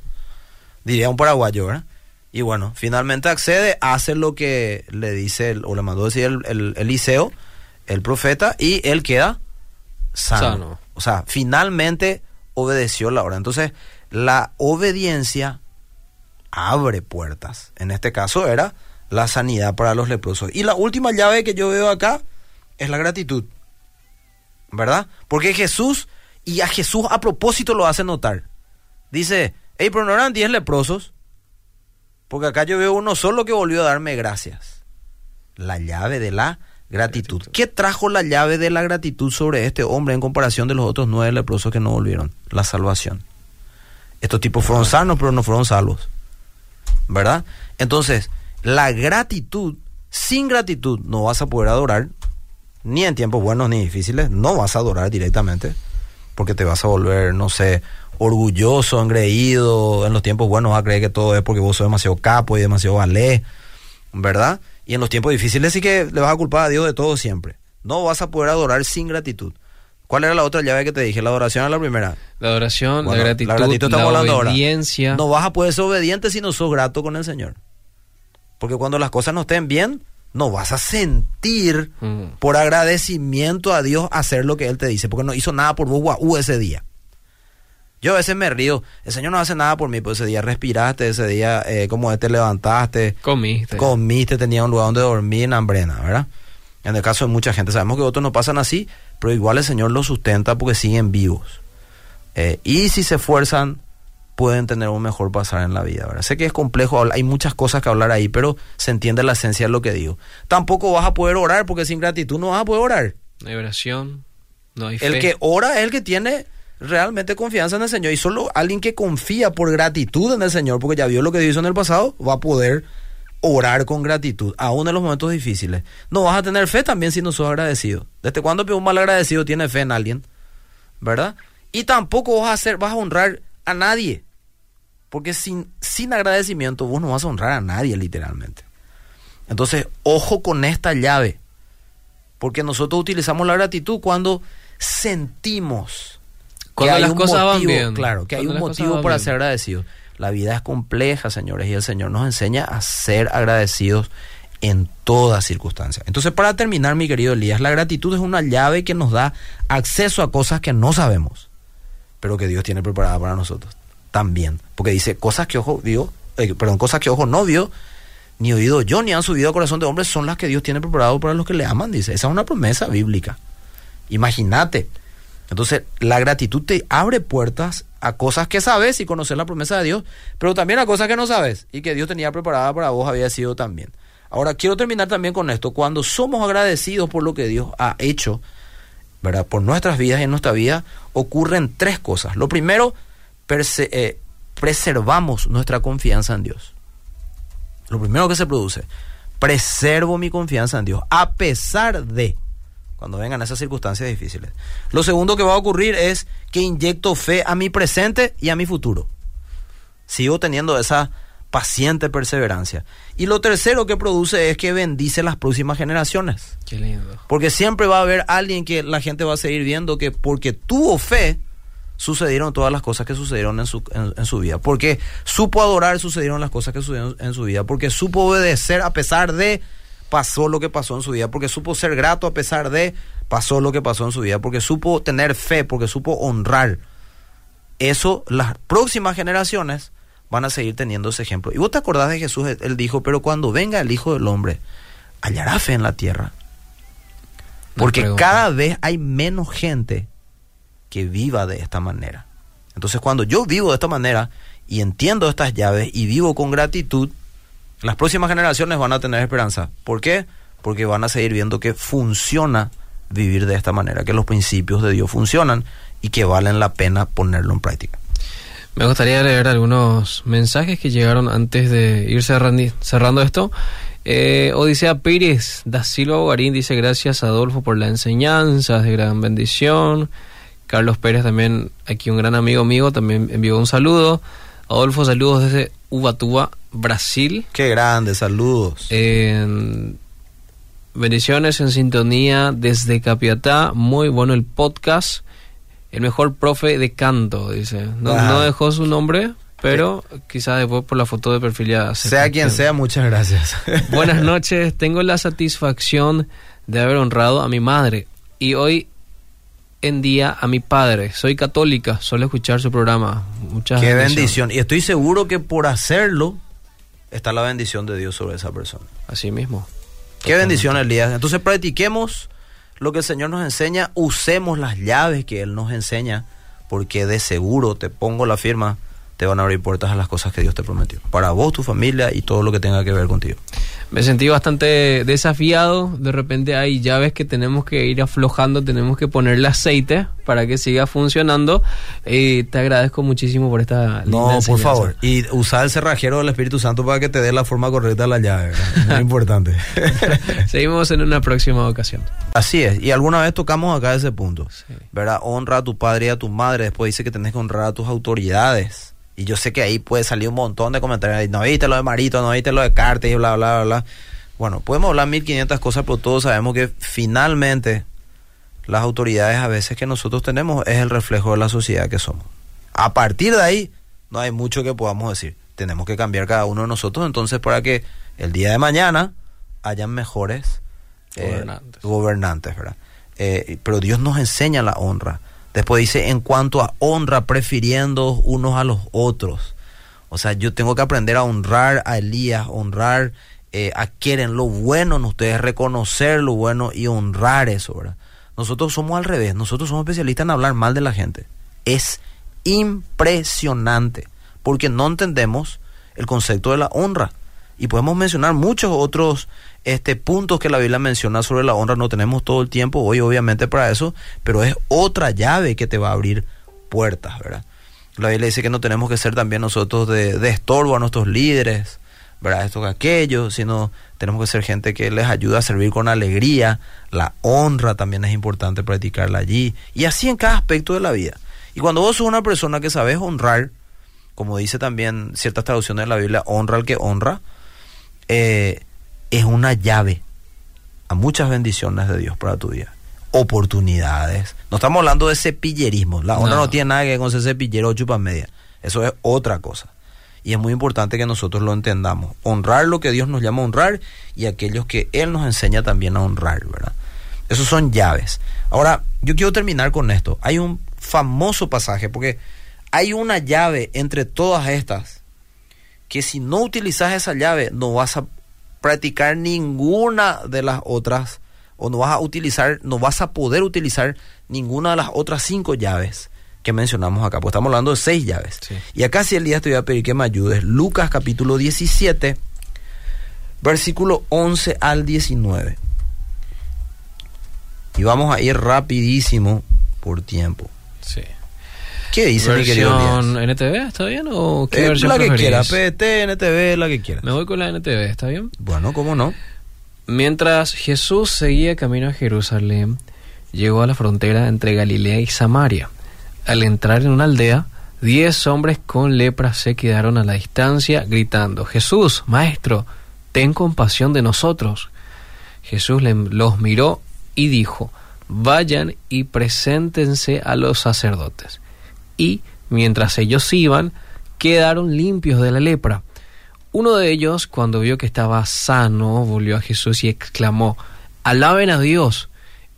Diría un paraguayo, ¿verdad? Y bueno, finalmente accede, hace lo que le dice, o le mandó decir el, el Eliseo el profeta y él queda sano. O sea, finalmente obedeció la hora. Entonces, la obediencia abre puertas. En este caso era la sanidad para los leprosos. Y la última llave que yo veo acá es la gratitud. ¿Verdad? Porque Jesús, y a Jesús a propósito lo hace notar. Dice, hey, pero no eran diez leprosos. Porque acá yo veo uno solo que volvió a darme gracias. La llave de la Gratitud. ¿Qué trajo la llave de la gratitud sobre este hombre en comparación de los otros nueve leprosos que no volvieron? La salvación. Estos tipos fueron sanos, pero no fueron salvos. ¿Verdad? Entonces, la gratitud, sin gratitud no vas a poder adorar, ni en tiempos buenos ni difíciles, no vas a adorar directamente, porque te vas a volver, no sé, orgulloso, engreído, en los tiempos buenos vas a creer que todo es porque vos sos demasiado capo y demasiado valé, ¿verdad? Y en los tiempos difíciles sí que le vas a culpar a Dios de todo siempre. No vas a poder adorar sin gratitud. ¿Cuál era la otra llave que te dije? La adoración es la primera. La adoración, la gratitud, la, obediencia. No vas a poder ser obediente si no sos grato con el Señor. Porque cuando las cosas no estén bien, no vas a sentir mm. por agradecimiento a Dios hacer lo que Él te dice. Porque no hizo nada por vos guau, ese día. Yo a veces me río. El Señor no hace nada por mí, pues ese día respiraste, ese día, eh, como te levantaste. Comiste. Comiste, tenía un lugar donde dormir en hambrena, ¿verdad? En el caso de mucha gente, sabemos que otros no pasan así, pero igual el Señor los sustenta porque siguen vivos. Eh, y si se esfuerzan, pueden tener un mejor pasar en la vida, ¿verdad? Sé que es complejo, hay muchas cosas que hablar ahí, pero se entiende la esencia de lo que digo. Tampoco vas a poder orar porque sin gratitud no vas a poder orar. No hay oración, no hay fe. El que ora es el que tiene realmente confianza en el Señor. Y solo alguien que confía por gratitud en el Señor, porque ya vio lo que hizo en el pasado, va a poder orar con gratitud, aún en los momentos difíciles. No vas a tener fe también si no sos agradecido. ¿Desde cuándo un mal agradecido tiene fe en alguien? ¿Verdad? Y tampoco vas a hacer, vas a honrar a nadie. Porque sin, sin agradecimiento vos no vas a honrar a nadie literalmente. Entonces, ojo con esta llave. Porque nosotros utilizamos la gratitud cuando sentimos cuando las cosas van bien. Claro, que hay un motivo para ser agradecido. La vida es compleja, señores, y el Señor nos enseña a ser agradecidos en todas circunstancias. Entonces, para terminar, mi querido Elías, la gratitud es una llave que nos da acceso a cosas que no sabemos, pero que Dios tiene preparada para nosotros también. Porque dice, cosas que ojo vio, eh, perdón, cosas que ojo no vio, ni oído yo, ni han subido al corazón de hombres, son las que Dios tiene preparado para los que le aman, dice. Esa es una promesa bíblica. Imagínate, entonces, la gratitud te abre puertas a cosas que sabes y conocer la promesa de Dios, pero también a cosas que no sabes y que Dios tenía preparada para vos había sido también. Ahora, quiero terminar también con esto. Cuando somos agradecidos por lo que Dios ha hecho, ¿verdad? Por nuestras vidas y en nuestra vida, ocurren tres cosas. Lo primero, eh, preservamos nuestra confianza en Dios. Lo primero que se produce, preservo mi confianza en Dios, a pesar de cuando vengan esas circunstancias difíciles. Lo segundo que va a ocurrir es que inyecto fe a mi presente y a mi futuro. Sigo teniendo esa paciente perseverancia. Y lo tercero que produce es que bendice las próximas generaciones. Qué lindo. Porque siempre va a haber alguien que la gente va a seguir viendo que porque tuvo fe, sucedieron todas las cosas que sucedieron en su, en su vida. Porque supo adorar, sucedieron las cosas que sucedieron en su vida. Porque supo obedecer a pesar de pasó lo que pasó en su vida, porque supo ser grato a pesar de pasó lo que pasó en su vida, porque supo tener fe, porque supo honrar. Eso las próximas generaciones van a seguir teniendo ese ejemplo. Y vos te acordás de Jesús, él dijo, pero cuando venga el Hijo del Hombre, hallará fe en la tierra. Porque cada vez hay menos gente que viva de esta manera. Entonces cuando yo vivo de esta manera y entiendo estas llaves y vivo con gratitud, las próximas generaciones van a tener esperanza. ¿Por qué? Porque van a seguir viendo que funciona vivir de esta manera, que los principios de Dios funcionan y que valen la pena ponerlo en práctica. Me gustaría leer algunos mensajes que llegaron antes de ir cerrando, esto. Eh, Odisea Pérez da Silva Bogarín dice gracias Adolfo por la enseñanza, de gran bendición. Carlos Pérez también, aquí un gran amigo mío, también envió un saludo. Adolfo, saludos desde Ubatuba, Brasil. Qué grande, saludos. bendiciones en sintonía desde Capiatá. Muy bueno el podcast. El mejor profe de canto, dice. No, dejó su nombre, pero quizás después por la foto de perfil ya Sea quien sea, muchas gracias. Buenas noches. Tengo la satisfacción de haber honrado a mi madre y hoy en día a mi padre. Soy católica, suelo escuchar su programa. Muchas Qué bendición. Y estoy seguro que por hacerlo está la bendición de Dios sobre esa persona. Así mismo. Qué bendición, Elías. Entonces practiquemos lo que el Señor nos enseña, usemos las llaves que Él nos enseña, porque de seguro, te pongo la firma, te van a abrir puertas a las cosas que Dios te prometió. Para vos, tu familia y todo lo que tenga que ver contigo. Me sentí bastante desafiado. De repente hay llaves que tenemos que ir aflojando, tenemos que ponerle aceite para que siga funcionando. Y te agradezco muchísimo por esta. No, por favor. Y usar el cerrajero del Espíritu Santo para que te dé la forma correcta de la llave. Muy importante. Seguimos en una próxima ocasión. Así es. Y alguna vez tocamos acá ese punto. ¿Verdad? Honra a tu padre y a tu madre. Después dice que tenés que honrar a tus autoridades. Y yo sé que ahí puede salir un montón de comentarios. No viste lo de Marito, no viste lo de Cartes y bla, bla, bla, Bueno, podemos hablar 1500 cosas, pero todos sabemos que finalmente las autoridades a veces que nosotros tenemos es el reflejo de la sociedad que somos. A partir de ahí, no hay mucho que podamos decir. Tenemos que cambiar cada uno de nosotros entonces para que el día de mañana hayan mejores eh, gobernantes. ¿verdad? Eh, pero Dios nos enseña la honra. Después dice, en cuanto a honra, prefiriendo unos a los otros. O sea, yo tengo que aprender a honrar a Elías, honrar eh, a Quieren lo bueno en ustedes, reconocer lo bueno y honrar eso, ¿verdad? Nosotros somos al revés, nosotros somos especialistas en hablar mal de la gente. Es impresionante, porque no entendemos el concepto de la honra. Y podemos mencionar muchos otros este, puntos que la Biblia menciona sobre la honra. No tenemos todo el tiempo hoy, obviamente, para eso, pero es otra llave que te va a abrir puertas, ¿verdad? La Biblia dice que no tenemos que ser también nosotros de, estorbo a nuestros líderes, ¿verdad? Esto que aquello, sino tenemos que ser gente que les ayuda a servir con alegría. La honra también es importante practicarla allí. Y así en cada aspecto de la vida. Y cuando vos sos una persona que sabes honrar, como dice también ciertas traducciones de la Biblia, honra al que honra, eh, es una llave a muchas bendiciones de Dios para tu vida. Oportunidades. No estamos hablando de cepillerismo. La honra no. tiene nada que ver con ese cepillero o chupa media. Eso es otra cosa. Y es muy importante que nosotros lo entendamos. Honrar lo que Dios nos llama a honrar y aquellos que Él nos enseña también a honrar, ¿verdad? Esos son llaves. Ahora, yo quiero terminar con esto. Hay un famoso pasaje, porque hay una llave entre todas estas, que si no utilizas esa llave, no vas a practicar ninguna de las otras o no vas a utilizar, no vas a poder utilizar ninguna de las otras cinco llaves que mencionamos acá, pues estamos hablando de seis llaves. Y acá si el día te voy a pedir que me ayudes, Lucas capítulo 17, versículo 11 al 19. Y vamos a ir rapidísimo por tiempo. Sí. ¿Qué dice mi querido NTV está bien o qué eh, versión La que quiera, PT, NTV, la que quiera. Me voy con la NTV, ¿está bien? Bueno, ¿cómo no? Mientras Jesús seguía camino a Jerusalén, llegó a la frontera entre Galilea y Samaria. Al entrar en una aldea, diez hombres con lepra se quedaron a la distancia gritando, Jesús, Maestro, ten compasión de nosotros. Jesús los miró y dijo, Vayan y preséntense a los sacerdotes y, mientras ellos iban, quedaron limpios de la lepra. Uno de ellos, cuando vio que estaba sano, volvió a Jesús y exclamó, Alaben a Dios,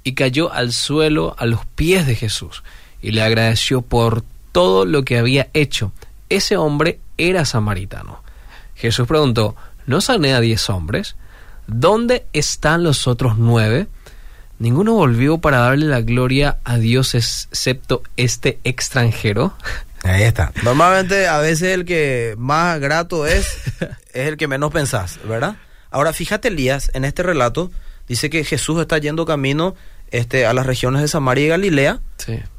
y cayó al suelo a los pies de Jesús, y le agradeció por todo lo que había hecho. Ese hombre era samaritano. Jesús preguntó, ¿no sané a diez hombres? ¿Dónde están los otros nueve? Ninguno volvió para darle la gloria a Dios excepto este extranjero. Ahí está. Normalmente a veces el que más grato es, es el que menos pensás, ¿verdad? Ahora fíjate Elías, en este relato dice que Jesús está yendo camino este, a las regiones de Samaria y Galilea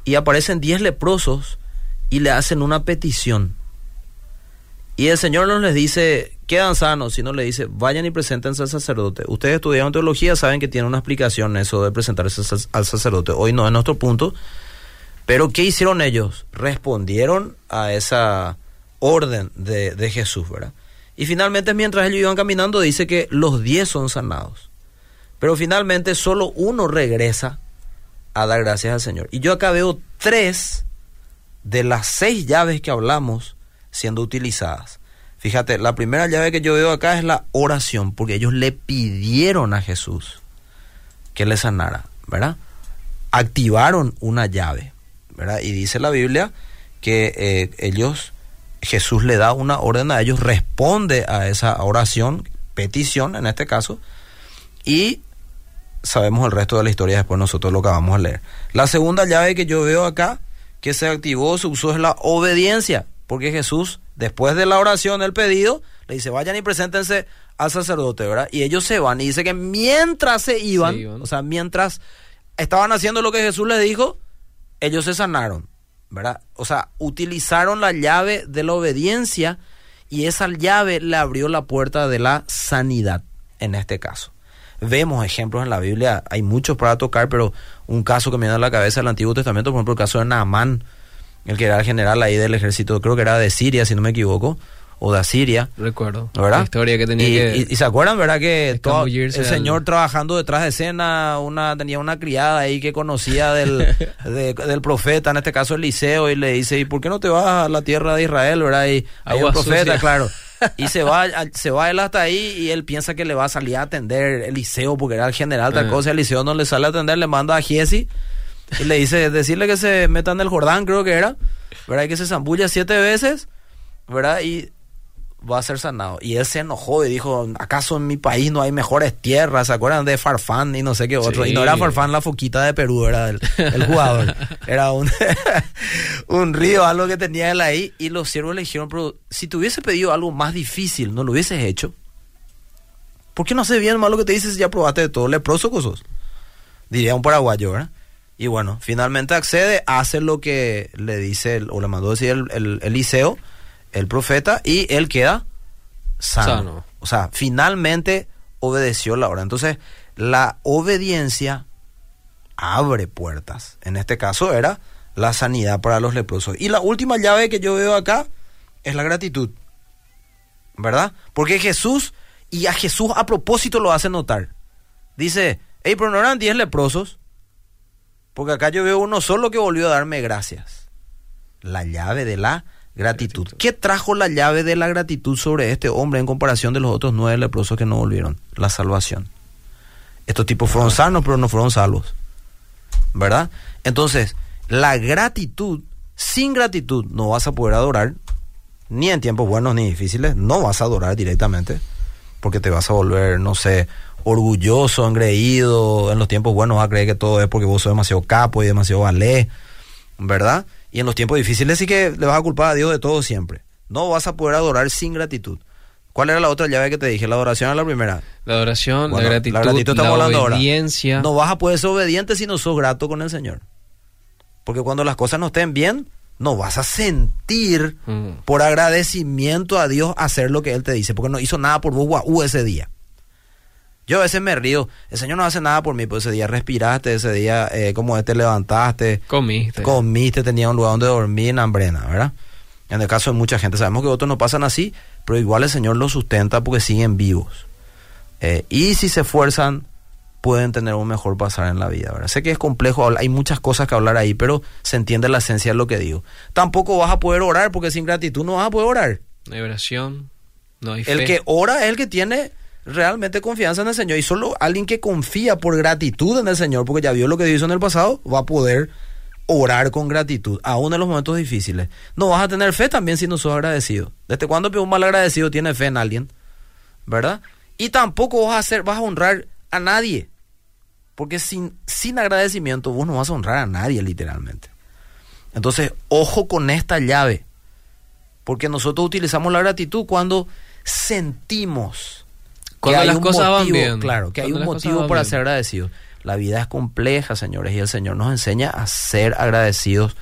y aparecen diez leprosos y le hacen una petición. Y el Señor no les dice, quedan sanos, sino le dice, vayan y preséntense al sacerdote. Ustedes estudiaron teología, saben que tiene una explicación eso de presentarse al sacerdote. Hoy no es nuestro punto. Pero ¿qué hicieron ellos? Respondieron a esa orden de, de Jesús, ¿verdad? Y finalmente, mientras ellos iban caminando, dice que los diez son sanados. Pero finalmente solo uno regresa a dar gracias al Señor. Y yo acá veo tres de las seis llaves que hablamos siendo utilizadas. Fíjate, la primera llave que yo veo acá es la oración, porque ellos le pidieron a Jesús que le sanara, ¿verdad? Activaron una llave, ¿verdad? Y dice la Biblia que eh, ellos, Jesús le da una orden a ellos, responde a esa oración, petición en este caso, y sabemos el resto de la historia después nosotros lo que vamos a leer. La segunda llave que yo veo acá que se activó, se usó es la obediencia porque Jesús Después de la oración, el pedido, le dice, vayan y preséntense al sacerdote, ¿verdad? Y ellos se van y dice que mientras se iban, o sea, mientras estaban haciendo lo que Jesús les dijo, ellos se sanaron, ¿verdad? O sea, utilizaron la llave de la obediencia y esa llave le abrió la puerta de la sanidad, en este caso. Vemos ejemplos en la Biblia, hay muchos para tocar, pero un caso que me da a la cabeza del Antiguo Testamento, por ejemplo, el caso de Naamán, el que era el general ahí del ejército, creo que era de Siria, si no me equivoco, o de Asiria. Recuerdo. ¿Verdad? La historia que tenía y, que y, se acuerdan, ¿verdad? Que todo, el señor trabajando detrás de escena, una, tenía una criada ahí que conocía del, del profeta, en este caso Eliseo, y le dice, ¿y por qué no te vas a la tierra de Israel, verdad? Y hay un profeta, claro. Y se va, se va él hasta ahí y él piensa que le va a salir a atender Eliseo porque era el general, tal ah. cosa. Eliseo no le sale a atender, le manda a Giesi y le dice, decirle que se meta en el Jordán, creo que era, ¿verdad? Y que se zambulla siete veces, ¿verdad? Y va a ser sanado. Y él se enojó y dijo, ¿acaso en mi país no hay mejores tierras? ¿Se acuerdan de Farfán y no sé qué otro? Y no era Farfán la foquita de Perú, era el, jugador. era un, un río, algo que tenía él ahí. Y los siervos le dijeron, pero si te hubiese pedido algo más difícil, ¿no lo hubieses hecho? ¿Por qué no sé bien más lo que te dices si ya probaste de todo? Leproso cosas. Diría un paraguayo, ¿verdad? Y bueno, finalmente accede, hace lo que le dice, o le mandó decir el, el Eliseo el profeta y él queda sano. O sea, finalmente obedeció la hora. Entonces, la obediencia abre puertas. En este caso era la sanidad para los leprosos. Y la última llave que yo veo acá es la gratitud. ¿Verdad? Porque Jesús, y a Jesús a propósito lo hace notar. Dice, hey, pero no eran 10 leprosos. Porque acá yo veo uno solo que volvió a darme gracias. La llave de la Gratitud. ¿Qué trajo la llave de la gratitud sobre este hombre en comparación de los otros nueve leprosos que no volvieron? La salvación. Estos tipos fueron sanos, pero no fueron salvos. ¿Verdad? Entonces, la gratitud, sin gratitud no vas a poder adorar, ni en tiempos buenos ni difíciles, no vas a adorar directamente, porque te vas a volver, no sé, orgulloso, engreído, en los tiempos buenos vas a creer que todo es porque vos sos demasiado capo y demasiado valé, ¿verdad? Y en los tiempos difíciles sí que le vas a culpar a Dios de todo siempre. No vas a poder adorar sin gratitud. ¿Cuál era la otra llave que te dije? La adoración es la primera. La adoración, la gratitud, la, obediencia. No vas a poder ser obediente si no sos grato con el Señor. Porque cuando las cosas no estén bien, no vas a sentir mm. por agradecimiento a Dios hacer lo que Él te dice. Porque no hizo nada por vos guau ese día. Yo a veces me río. El Señor no hace nada por mí, pues ese día respiraste, ese día, eh, como te levantaste. Comiste. Comiste, tenía un lugar donde dormir en hambrena, ¿verdad? En el caso de mucha gente, sabemos que otros no pasan así, pero igual el Señor los sustenta porque siguen vivos. Eh, y si se esfuerzan, pueden tener un mejor pasar en la vida, ¿verdad? Sé que es complejo, hay muchas cosas que hablar ahí, pero se entiende la esencia de lo que digo. Tampoco vas a poder orar porque sin gratitud no vas a poder orar. No hay oración, no hay fe. El que ora es el que tiene realmente confianza en el Señor. Y solo alguien que confía por gratitud en el Señor, porque ya vio lo que hizo en el pasado, va a poder orar con gratitud, aún en los momentos difíciles. No vas a tener fe también si no sos agradecido. ¿Desde cuándo un mal agradecido tiene fe en alguien? ¿Verdad? Y tampoco vas a hacer, vas a honrar a nadie. Porque sin, sin agradecimiento vos no vas a honrar a nadie literalmente. Entonces, ojo con esta llave. Porque nosotros utilizamos la gratitud cuando sentimos cuando las cosas van bien. Claro, que hay un motivo para ser agradecidos. La vida es compleja, señores, y el Señor nos enseña a ser agradecidos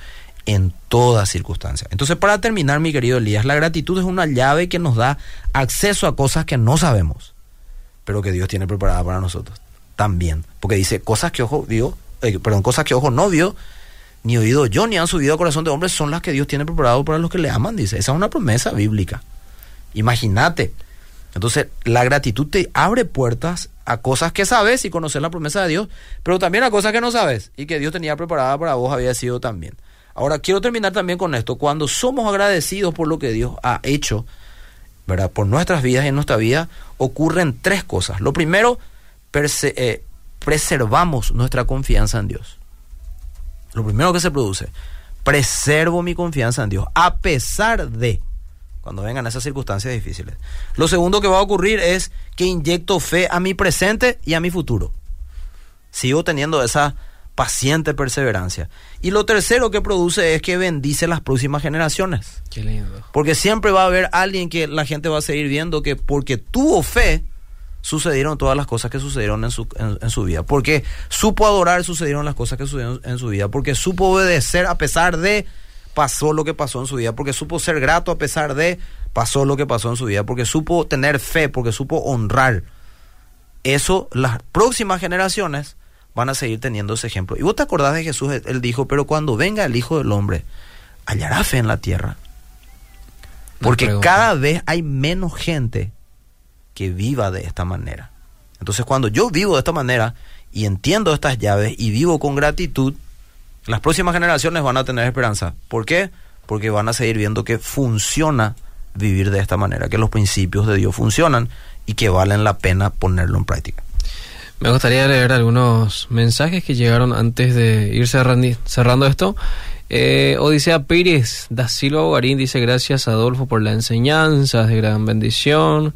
en todas circunstancias. Entonces, para terminar, mi querido Elías, la gratitud es una llave que nos da acceso a cosas que no sabemos, pero que Dios tiene preparada para nosotros también. Porque dice, cosas que ojo vio, eh, perdón, cosas que ojo no vio, ni oído yo, ni han subido a corazón de hombres, son las que Dios tiene preparado para los que le aman, dice. Esa es una promesa bíblica. Imagínate entonces, la gratitud te abre puertas a cosas que sabes y conocer la promesa de Dios, pero también a cosas que no sabes y que Dios tenía preparada para vos había sido también. Ahora, quiero terminar también con esto. Cuando somos agradecidos por lo que Dios ha hecho, ¿verdad? Por nuestras vidas y en nuestra vida, ocurren tres cosas. Lo primero, eh, preservamos nuestra confianza en Dios. Lo primero que se produce, preservo mi confianza en Dios, a pesar de cuando vengan esas circunstancias difíciles. Lo segundo que va a ocurrir es que inyecto fe a mi presente y a mi futuro. Sigo teniendo esa paciente perseverancia. Y lo tercero que produce es que bendice las próximas generaciones. Qué lindo. Porque siempre va a haber alguien que la gente va a seguir viendo que porque tuvo fe, sucedieron todas las cosas que sucedieron en su, en, su vida. Porque supo adorar, sucedieron las cosas que sucedieron en su vida. Porque supo obedecer a pesar de pasó lo que pasó en su vida. Porque supo ser grato a pesar de pasó lo que pasó en su vida. Porque supo tener fe, porque supo honrar. Eso, las próximas generaciones van a seguir teniendo ese ejemplo. Y vos te acordás de Jesús, él dijo, pero cuando venga el Hijo del Hombre, hallará fe en la tierra. Porque cada vez hay menos gente que viva de esta manera. Entonces cuando yo vivo de esta manera y entiendo estas llaves y vivo con gratitud, las próximas generaciones van a tener esperanza. ¿Por qué? Porque van a seguir viendo que funciona vivir de esta manera, que los principios de Dios funcionan y que valen la pena ponerlo en práctica. Me gustaría leer algunos mensajes que llegaron antes de ir cerrando, esto. Eh, Odisea Pérez da Silva Bogarín dice gracias Adolfo por la enseñanza, de gran bendición.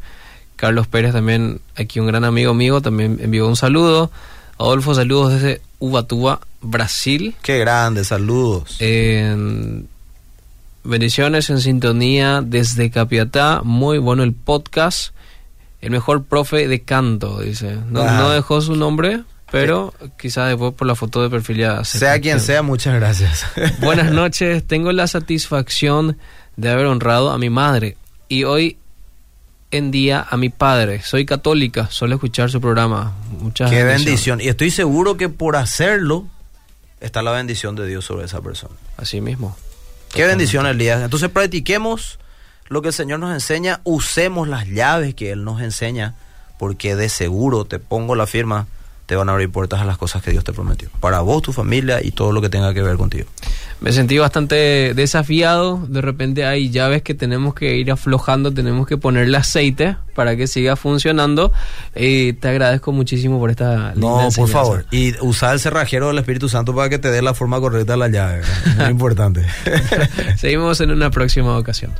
Carlos Pérez también, aquí un gran amigo mío, también envió un saludo. Adolfo, saludos desde Ubatuba, Brasil. Qué grande, saludos. bendiciones en sintonía desde Capiatá, muy bueno el podcast el mejor profe de canto, dice. No, no dejó su nombre, pero quizás después por la foto de perfil ya... sea quien sea, muchas gracias. Buenas noches, tengo la satisfacción de haber honrado a mi madre y hoy en día a mi padre. Soy católica, suelo escuchar su programa. Muchas Qué bendición. Y estoy seguro que por hacerlo está la bendición de Dios sobre esa persona. Así mismo. Qué bendición, Elías. Entonces practiquemos lo que el Señor nos enseña, usemos las llaves que Él nos enseña, porque de seguro, te pongo la firma, te van a abrir puertas a las cosas que Dios te prometió. Para vos, tu familia y todo lo que tenga que ver contigo. Me sentí bastante desafiado. De repente hay llaves que tenemos que ir aflojando, tenemos que ponerle aceite para que siga funcionando. Y te agradezco muchísimo por esta linda No, por favor. Y usar el cerrajero del Espíritu Santo para que te dé la forma correcta de la llave. Muy importante. Seguimos en una próxima ocasión.